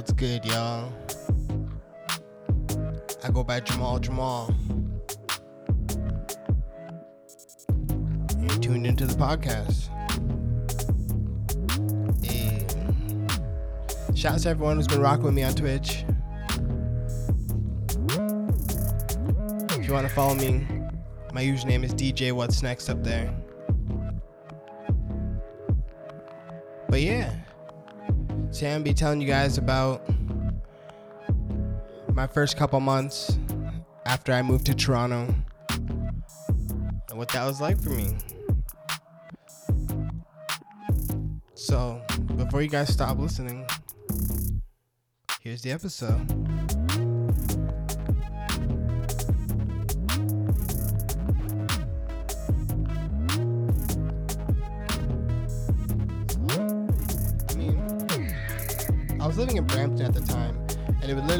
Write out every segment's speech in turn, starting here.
What's good, y'all? I go by Jamaal Jamaal. You're tuned into the podcast. Shout out to everyone who's been rocking with me on Twitch. If you want to follow me, my username is DJ What's Next up there. But yeah, today I'm be telling you guys about my first couple months after I moved to Toronto and what that was like for me. So, before you guys stop listening, here's the episode.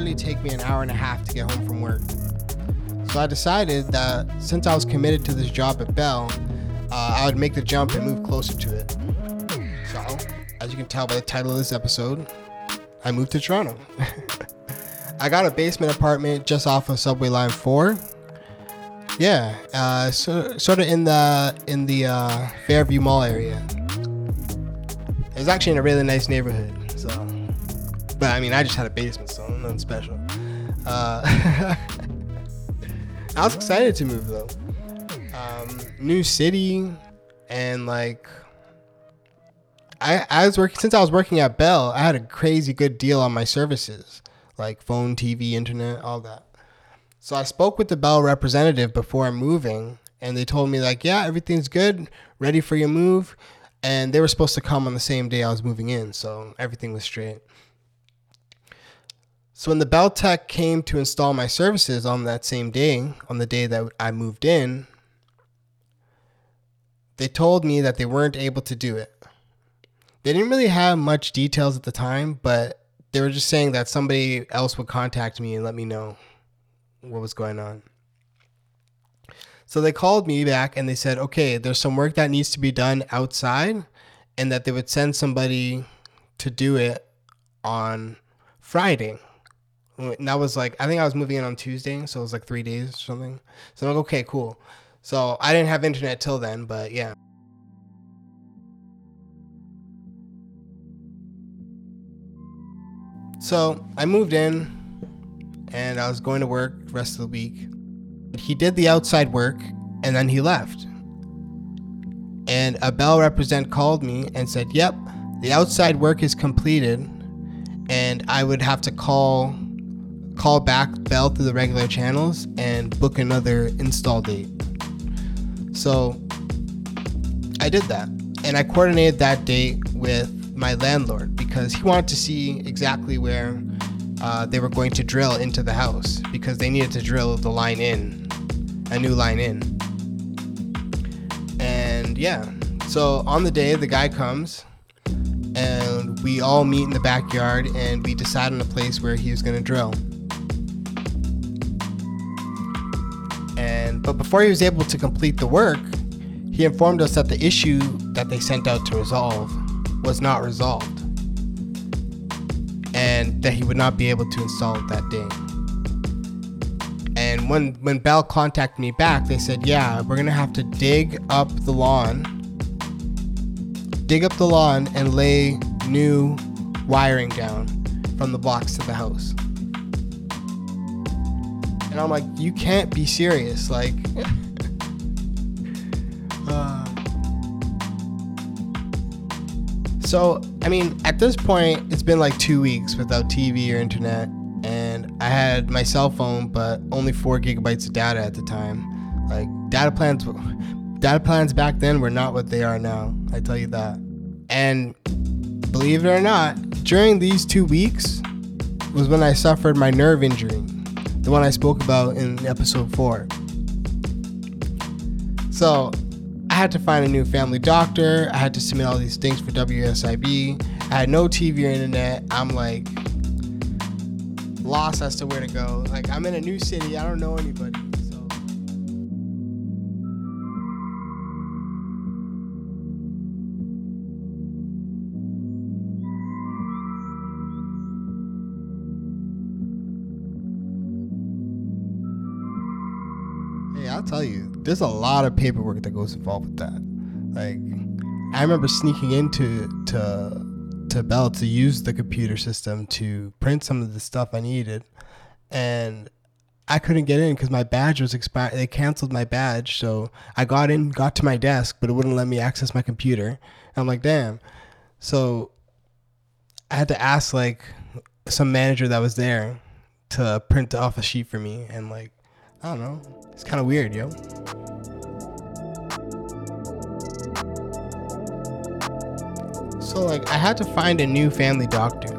Literally take me an hour and a half to get home from work. So I decided that since I was committed to this job at Bell, uh, I would make the jump and move closer to it. So, as you can tell by the title of this episode, I moved to Toronto. I got a basement apartment just off of Subway Line 4. Yeah, uh, so, sort of in the in the uh, Fairview Mall area. It's actually in a really nice neighborhood. So, but I mean, I just had a basement, so nothing special. Uh, I was excited to move though. Um, new city, and like, I I was working since I was working at Bell. I had a crazy good deal on my services, like phone, TV, internet, all that. So I spoke with the Bell representative before moving, and they told me like, yeah, everything's good, ready for your move and they were supposed to come on the same day I was moving in, so everything was straight. So when the Bell Tech came to install my services on that same day, on the day that I moved in, they told me that they weren't able to do it. They didn't really have much details at the time, but they were just saying that somebody else would contact me and let me know what was going on. So they called me back and they said, okay, there's some work that needs to be done outside and that they would send somebody to do it on Friday. And that was like, I think I was moving in on Tuesday, so it was like three days or something. So I'm like, okay, cool. So I didn't have internet till then, but yeah. So I moved in and I was going to work the rest of the week he did the outside work and then he left. And a Bell represent called me and said, "Yep, the outside work is completed." And I would have to call call back Bell through the regular channels and book another install date. So I did that. And I coordinated that date with my landlord because he wanted to see exactly where uh, they were going to drill into the house because they needed to drill the line in, a new line in. And yeah, so on the day, the guy comes and we all meet in the backyard and we decide on a place where he was going to drill. But before he was able to complete the work, he informed us that the issue that they sent out to resolve was not resolved and that he would not be able to install it that day. And when when Bell contacted me back, they said, "Yeah, we're gonna have to dig up the lawn, dig up the lawn, and lay new wiring down from the blocks to the house." And I'm like, "You can't be serious!" Like, uh, So, I mean, at this point, it's been like two weeks without TV or internet, and I had my cell phone, but only four gigabytes of data at the time. Like data plans, data plans back then were not what they are now. I tell you that. And believe it or not, during these two weeks was when I suffered my nerve injury, the one I spoke about in episode four. So I had to find a new family doctor. I had to submit all these things for WSIB. I had no TV or internet. I'm like lost as to where to go. Like I'm in a new city. I don't know anybody. There's a lot of paperwork that goes involved with that. Like, I remember sneaking into to to Bell to use the computer system to print some of the stuff I needed, and I couldn't get in because my badge was expired. They canceled my badge, so I got in, got to my desk, but it wouldn't let me access my computer. And I'm like, damn. So I had to ask like some manager that was there to print off a sheet for me, and like, I don't know, it's kind of weird, yo. So like, I had to find a new family doctor,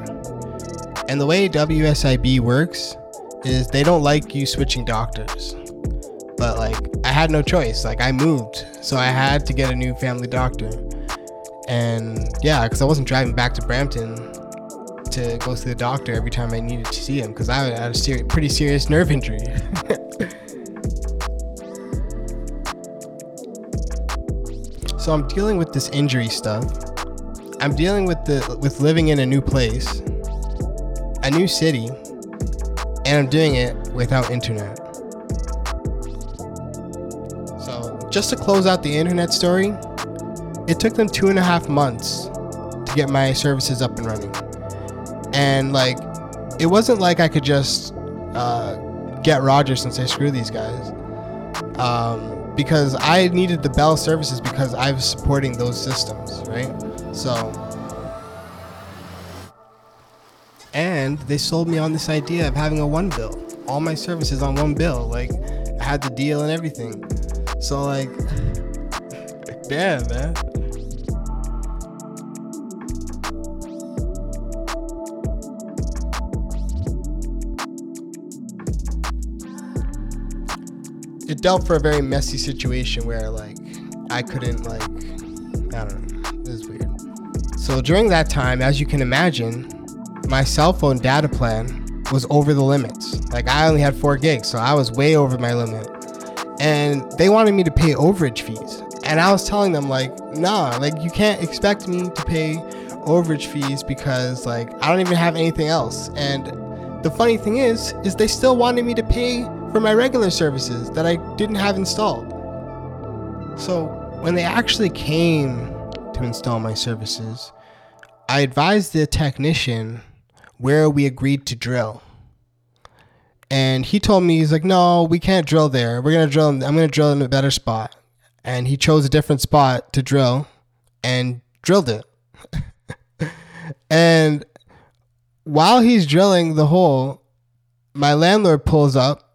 and the way WSIB works is they don't like you switching doctors. But like I had no choice. Like I moved, so I had to get a new family doctor. And yeah, because I wasn't driving back to Brampton to go see the doctor every time I needed to see him because I had a pretty serious nerve injury. so I'm dealing with this injury stuff. I'm dealing with the with living in a new place, a new city, and I'm doing it without internet. So, just to close out the internet story, it took them two and a half months to get my services up and running. And, like, it wasn't like I could just uh, get Rogers and say, screw these guys. Um, because I needed the Bell services because I was supporting those systems, right? So, and they sold me on this idea of having a one bill. All my services on one bill like i had the deal and everything. So like damn man dealt for a very messy situation where like i couldn't like i don't know it was weird so during that time as you can imagine my cell phone data plan was over the limits. Like I only had four gigs, so I was way over my limit. And they wanted me to pay overage fees. And I was telling them like, nah, like you can't expect me to pay overage fees because like I don't even have anything else. And the funny thing is, is they still wanted me to pay for my regular services that I didn't have installed. So when they actually came to install my services, I advised the technician where we agreed to drill. And he told me, he's like, no, we can't drill there. We're going to drill, I'm going to drill in a better spot. And he chose a different spot to drill and drilled it. and while he's drilling the hole, my landlord pulls up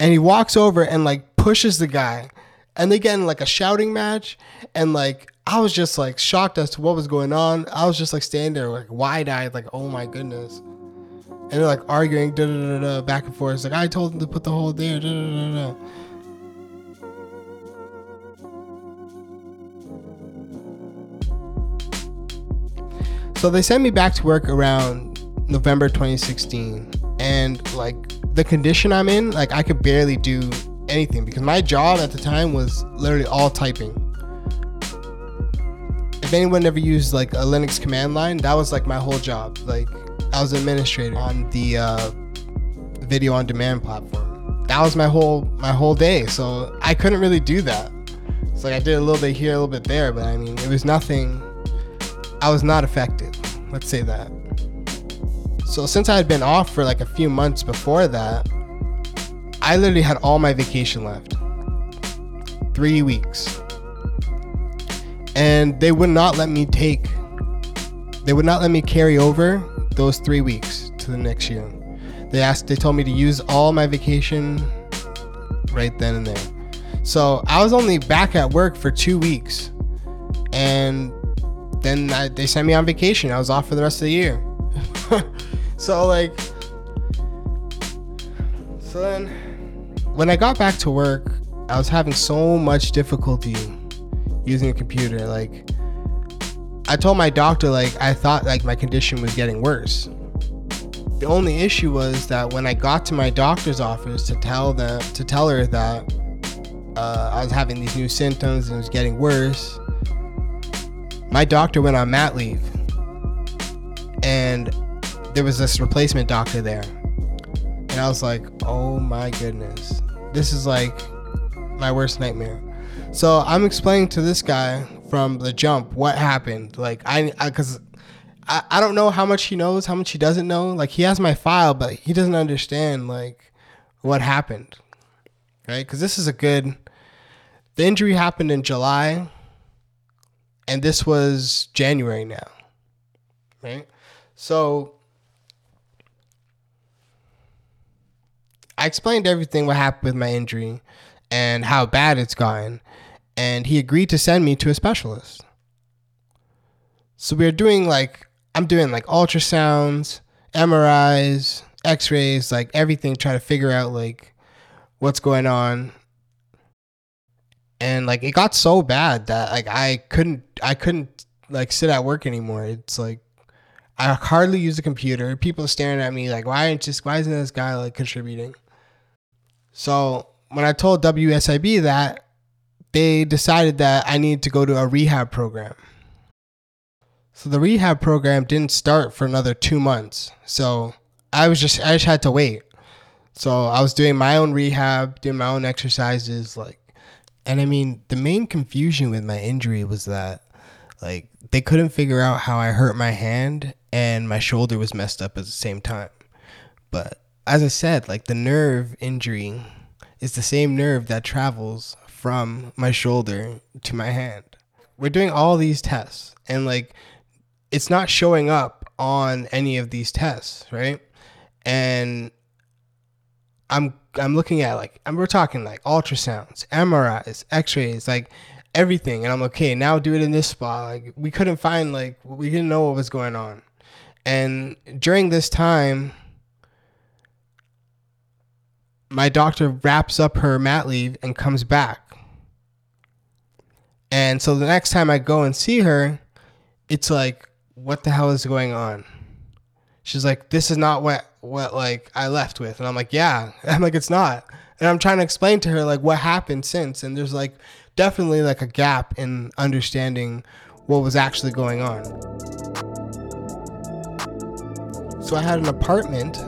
and he walks over and like pushes the guy. And they get in like a shouting match. And like I was just like shocked as to what was going on. I was just like standing there like wide eyed, like, oh my goodness. And they're like arguing da, da, da, da, back and forth. It's like I told him to put the hole there. Da, da, da, da. So they sent me back to work around November 2016. And like the condition I'm in, like I could barely do anything because my job at the time was literally all typing. If anyone ever used like a Linux command line, that was like my whole job. Like I was an administrator on the uh, video on demand platform. That was my whole my whole day. So I couldn't really do that. It's like I did a little bit here, a little bit there, but I mean it was nothing. I was not effective. Let's say that. So since I had been off for like a few months before that, I literally had all my vacation left. Three weeks. And they would not let me take, they would not let me carry over those three weeks to the next year. They asked, they told me to use all my vacation right then and there. So I was only back at work for two weeks. And then I, they sent me on vacation. I was off for the rest of the year. So, like, so then when I got back to work, I was having so much difficulty using a computer. Like, I told my doctor, like, I thought like my condition was getting worse. The only issue was that when I got to my doctor's office to tell them to tell her that uh, I was having these new symptoms and it was getting worse, my doctor went on mat leave, and there was this replacement doctor there, and I was like, oh my goodness, This is like my worst nightmare. So I'm explaining to this guy from the jump what happened. Like I, because I, I, don't know how much he knows, how much he doesn't know. Like he has my file, but he doesn't understand like what happened, right? Because this is a good. The injury happened in July, and this was January now, right? So I explained everything what happened with my injury and how bad it's gotten, and he agreed to send me to a specialist. So we are doing like I'm doing like ultrasounds, MRIs, X-rays, like everything, trying to figure out like what's going on. And like it got so bad that like I couldn't I couldn't like sit at work anymore. It's like I hardly use the computer. People are staring at me like, why aren't just why isn't this guy like contributing? So when I told WSIB that, they decided that I needed to go to a rehab program. So the rehab program didn't start for another two months. So I was just I just had to wait. So I was doing my own rehab, doing my own exercises, like and I mean the main confusion with my injury was that like they couldn't figure out how I hurt my hand and my shoulder was messed up at the same time. But as I said, like the nerve injury is the same nerve that travels from my shoulder to my hand. We're doing all these tests and like it's not showing up on any of these tests, right? And I'm I'm looking at like and we're talking like ultrasounds, MRIs, X-rays, like everything, and I'm like, okay. Now do it in this spot. Like we couldn't find like we didn't know what was going on, and during this time, my doctor wraps up her mat leave and comes back. And so the next time I go and see her, it's like, what the hell is going on? She's like, this is not what what like I left with. And I'm like, yeah. I'm like, it's not. And I'm trying to explain to her like what happened since. And there's like definitely like a gap in understanding what was actually going on. So I had an apartment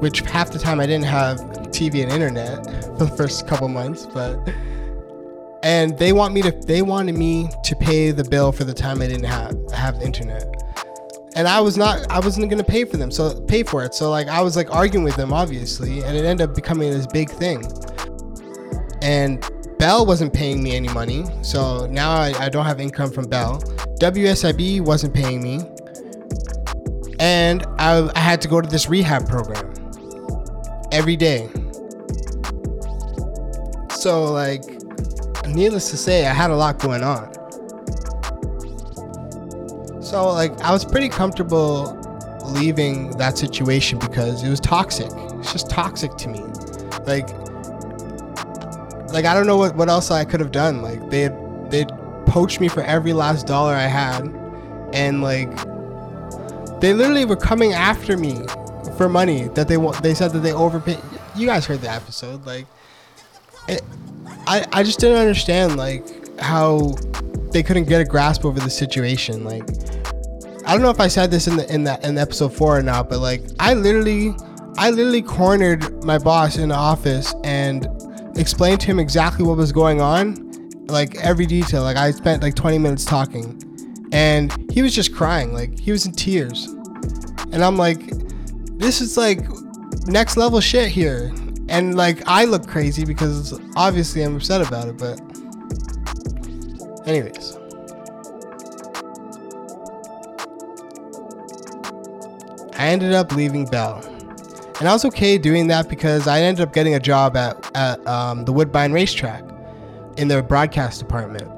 which half the time I didn't have TV and internet for the first couple months, but and they want me to they wanted me to pay the bill for the time I didn't have have internet. And I was not I wasn't gonna pay for them, so pay for it. So like I was like arguing with them obviously, and it ended up becoming this big thing. And Bell wasn't paying me any money, so now I, I don't have income from Bell. WSIB wasn't paying me, and I, I had to go to this rehab program every day. So, like, needless to say, I had a lot going on. So, like, I was pretty comfortable leaving that situation because it was toxic. It's just toxic to me. Like, like I don't know what, what else I could have done. Like, they they poached me for every last dollar I had, and like, they literally were coming after me for money that they. They said that they overpaid. You guys heard the episode. Like, it, I I just didn't understand like how they couldn't get a grasp over the situation. Like, I don't know if I said this in the in that in episode four or not, but like I literally I literally cornered my boss in the office and explained to him exactly what was going on, like every detail. Like I spent like 20 minutes talking, and he was just crying. Like he was in tears, and I'm like, this is like next level shit here. And like I look crazy because obviously I'm upset about it, but anyways. I ended up leaving Bell. And I was okay doing that because I ended up getting a job at, at um, the Woodbine Racetrack in the broadcast department.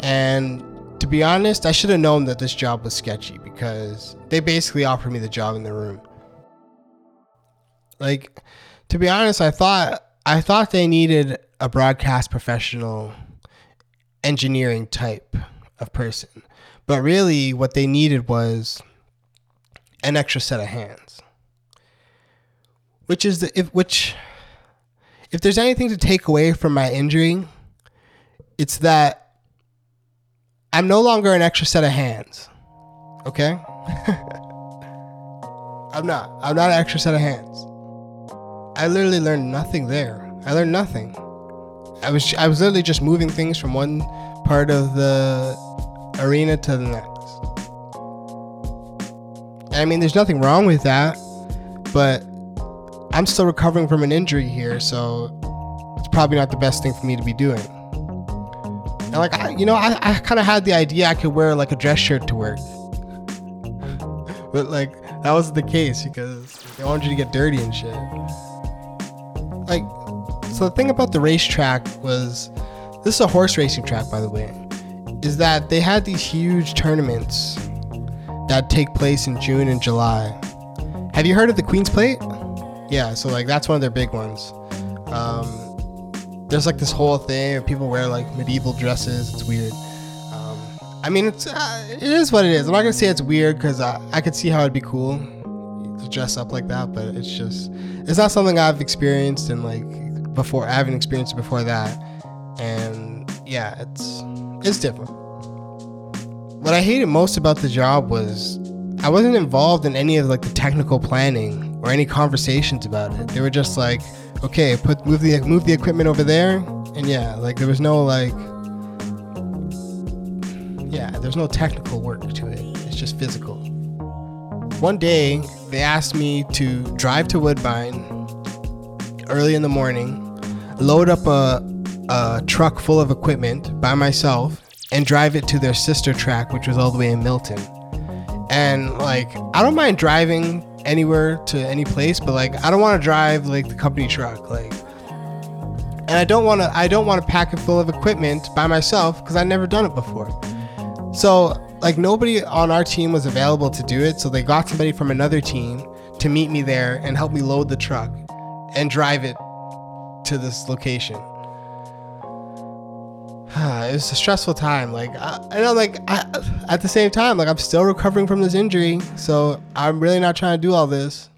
And to be honest, I should have known that this job was sketchy because they basically offered me the job in the room. Like, to be honest, I thought I thought they needed a broadcast professional engineering type of person. But really what they needed was an extra set of hands. Which is the if which if there's anything to take away from my injury, it's that I'm no longer an extra set of hands. Okay? I'm not. I'm not an extra set of hands. I literally learned nothing there. I learned nothing. I was I was literally just moving things from one part of the arena to the next. I mean, there's nothing wrong with that, but I'm still recovering from an injury here, so it's probably not the best thing for me to be doing. And like, I, you know, I, I kind of had the idea I could wear like a dress shirt to work, but like that wasn't the case because they wanted you to get dirty and shit. Like, so the thing about the racetrack was, this is a horse racing track, by the way, is that they had these huge tournaments that take place in June and July. Have you heard of the Queen's Plate? Yeah, so like that's one of their big ones. Um, there's like this whole thing where people wear like medieval dresses. It's weird. I mean, it's uh, it is what it is. I'm not gonna say it's weird because I, I could see how it'd be cool to dress up like that, but it's just it's not something I've experienced and like before. I haven't experienced it before that, and yeah, it's it's different what I hated most about the job was I wasn't involved in any of like the technical planning or any conversations about it. They were just like, okay, put move the move the equipment over there, and yeah, like there was no like, there's no technical work to it. It's just physical. One day they asked me to drive to Woodbine early in the morning, load up a, a truck full of equipment by myself and drive it to their sister track, which was all the way in Milton. And like, I don't mind driving anywhere to any place, but like, I don't want to drive like the company truck, like. And I don't want to. I don't want to pack it full of equipment by myself because I've never done it before. So like, nobody on our team was available to do it, so they got somebody from another team to meet me there and help me load the truck and drive it to this location. it was a stressful time. Like I, I know, like I, at the same time, like I'm still recovering from this injury, so I'm really not trying to do all this.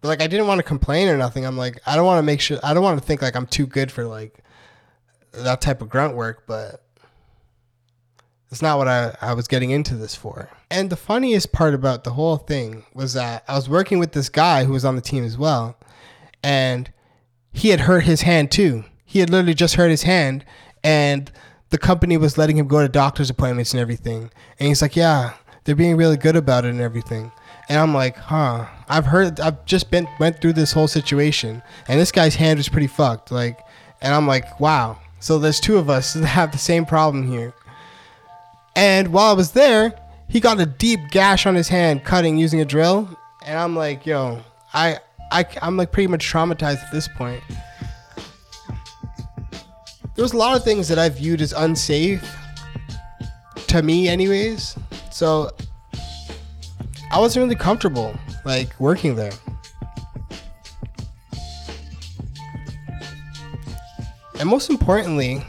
But like I didn't want to complain or nothing. I'm like I don't want to make sure I don't want to think like I'm too good for like that type of grunt work, but it's not what I, I was getting into this for. And the funniest part about the whole thing was that I was working with this guy who was on the team as well, and he had hurt his hand too. He had literally just hurt his hand, and the company was letting him go to doctor's appointments and everything. And he's like, yeah, they're being really good about it and everything. And I'm like, huh. I've heard, I've just been went through this whole situation, and this guy's hand was pretty fucked. Like, and I'm like, wow. So there's two of us that have the same problem here. And while I was there, he got a deep gash on his hand cutting using a drill, and I'm like, yo, I, I, I'm like pretty much traumatized at this point there was a lot of things that I viewed as unsafe to me, anyways. So I wasn't really comfortable like working there. And most importantly,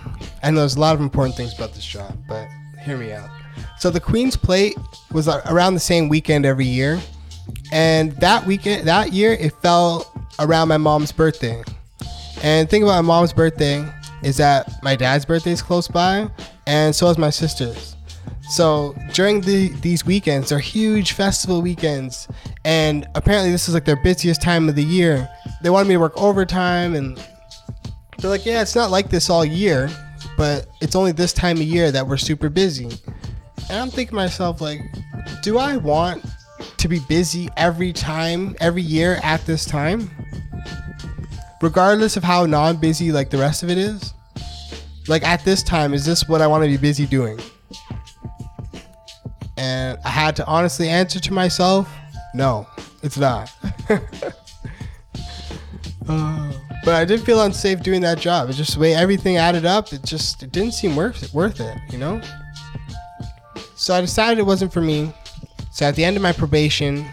I know there's a lot of important things about this job, but hear me out. So the Queen's Plate was around the same weekend every year, and that weekend, that year, it fell around my mom's birthday. And think about my mom's birthday is that my dad's birthday is close by, and so is my sister's. So during the these weekends, they're huge festival weekends, and apparently this is like their busiest time of the year. They wanted me to work overtime, and they're like, "Yeah, it's not like this all year, but it's only this time of year that we're super busy." And I'm thinking to myself, like, do I want to be busy every time, every year at this time? regardless of how non-busy like the rest of it is like at this time is this what i want to be busy doing and i had to honestly answer to myself no it's not uh, but i did feel unsafe doing that job it's just the way everything added up it just it didn't seem worth it worth it you know so i decided it wasn't for me so at the end of my probation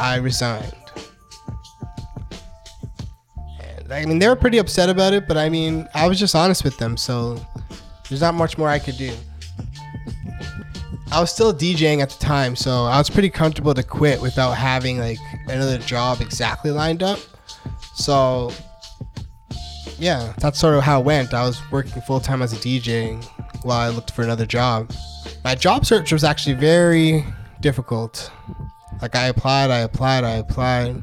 i resigned I mean, they were pretty upset about it, but I mean, I was just honest with them, so there's not much more I could do. I was still DJing at the time, so I was pretty comfortable to quit without having like another job exactly lined up. So, yeah, that's sort of how it went. I was working full time as a DJ while I looked for another job. My job search was actually very difficult. Like I applied, I applied, I applied,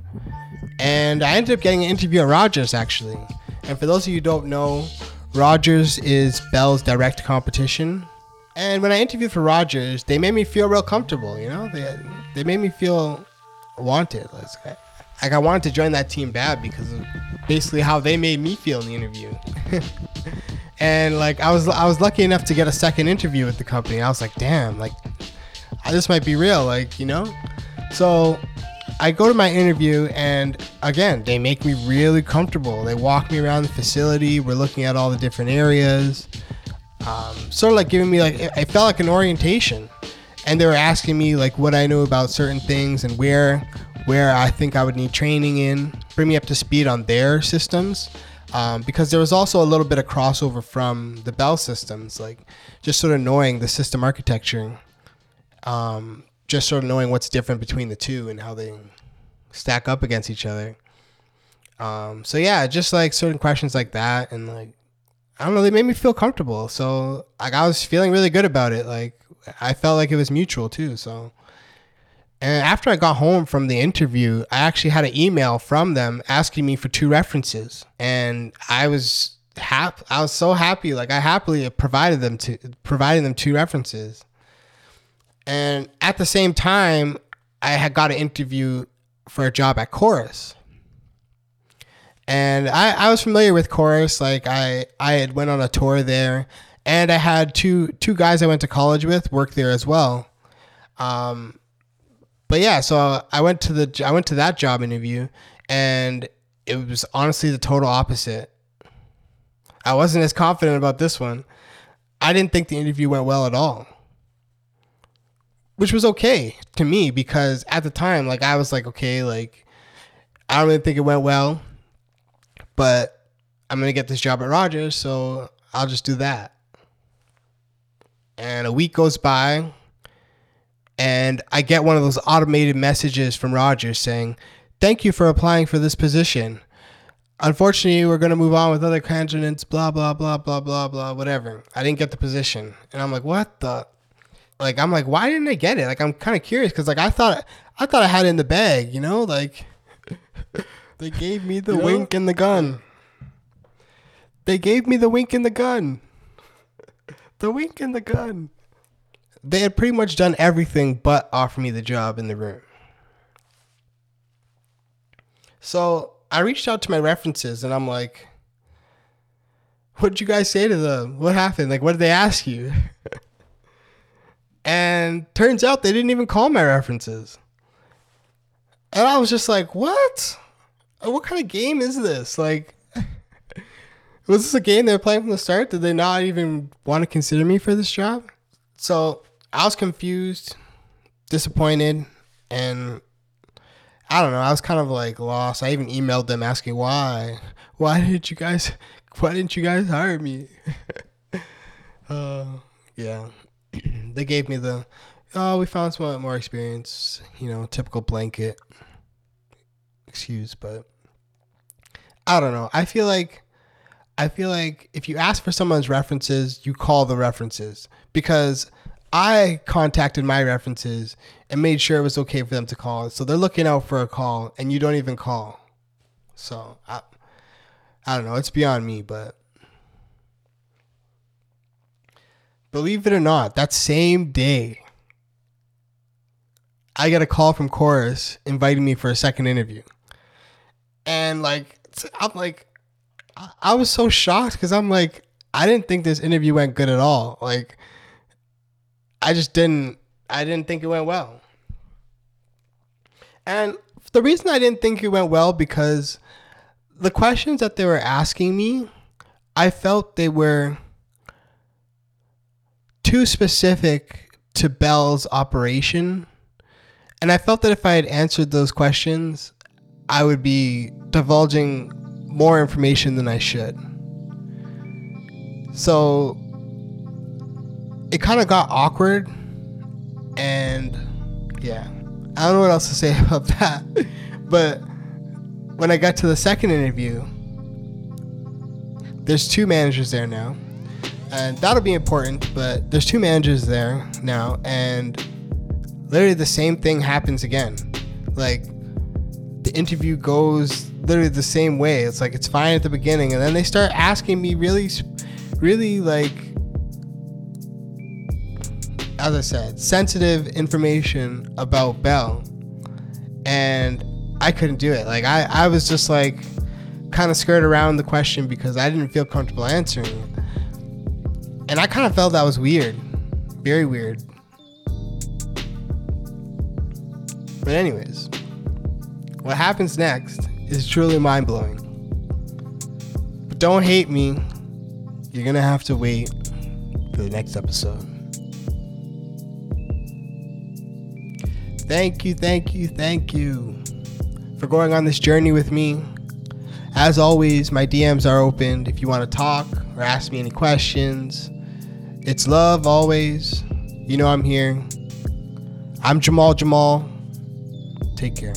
and I ended up getting an interview at Rogers actually. And for those of you who don't know, Rogers is Bell's direct competition. And when I interviewed for Rogers, they made me feel real comfortable. You know, they they made me feel wanted. Like, like I wanted to join that team bad because of basically how they made me feel in the interview. and like I was I was lucky enough to get a second interview with the company. I was like, damn, like this might be real, like you know. So I go to my interview, and again, they make me really comfortable. They walk me around the facility. We're looking at all the different areas, um, sort of like giving me like it felt like an orientation. And they were asking me like what I knew about certain things and where where I think I would need training in, bring me up to speed on their systems. Um, because there was also a little bit of crossover from the Bell systems, like just sort of knowing the system architecture um, just sort of knowing what's different between the two and how they stack up against each other. Um, so yeah, just like certain questions like that, and like I don't know, they made me feel comfortable. So like I was feeling really good about it. Like I felt like it was mutual too. So. And after I got home from the interview, I actually had an email from them asking me for two references, and I was happy. I was so happy. Like I happily provided them to providing them two references. And at the same time, I had got an interview for a job at Corus. And I, I was familiar with Corus. Like I, I had went on a tour there and I had two two guys I went to college with work there as well. Um, but yeah, so I went to the I went to that job interview and it was honestly the total opposite. I wasn't as confident about this one. I didn't think the interview went well at all which was okay to me because at the time, like I was like, okay, like I don't really think it went well, but I'm gonna get this job at Rogers, so I'll just do that. And a week goes by, and I get one of those automated messages from Rogers saying, "Thank you for applying for this position. Unfortunately, we're gonna move on with other candidates. Blah blah blah blah blah blah. Whatever. I didn't get the position, and I'm like, what the." like I'm like, why didn't I get it? Like I'm kind of curious because like I thought I thought I had it in the bag, you know, like they gave me the you wink know? and the gun. They gave me the wink and the gun. the wink and the gun. They had pretty much done everything but offer me the job in the room. So I reached out to my references and I'm like, what did you guys say to them? What happened? Like, what did they ask you? And turns out they didn't even call my references. And I was just like, what? What kind of game is this? Like, was this a game they were playing from the start? Did they not even want to consider me for this job? So I was confused, disappointed, and I don't know. I was kind of like lost. I even emailed them asking why. Why didn't you guys? Why didn't you guys hire me? uh, yeah. they gave me the oh we found someone more experience you know typical blanket excuse but i don't know i feel like i feel like if you ask for someone's references you call the references because i contacted my references and made sure it was okay for them to call so they're looking out for a call and you don't even call so i i don't know it's beyond me but believe it or not, that same day, I get a call from Corus inviting me for a second interview. And like, I'm like, I was so shocked because I'm like, I didn't think this interview went good at all. Like, I just didn't, I didn't think it went well. And the reason I didn't think it went well because the questions that they were asking me, I felt they were too specific to Bell's operation. And I felt that if I had answered those questions, I would be divulging more information than I should. So it kind of got awkward. And yeah, I don't know what else to say about that. but when I got to the second interview, there's two managers there now and that'll be important. But there's two managers there now, and literally the same thing happens again. Like the interview goes literally the same way. It's like it's fine at the beginning, and then they start asking me really, really like, as I said, sensitive information about Bell, and I couldn't do it. Like I, I was just like kind of skirt around the question because I didn't feel comfortable answering it. And I kind of felt that was weird. Very weird. But, anyways, what happens next is truly mind blowing. But don't hate me. You're to have to wait for the next episode. Thank you, thank you, thank you for going on this journey with me. As always, my DMs are open if you want to talk or ask me any questions. It's love always. You know I'm here. I'm Jamaal Jamaal. Take care.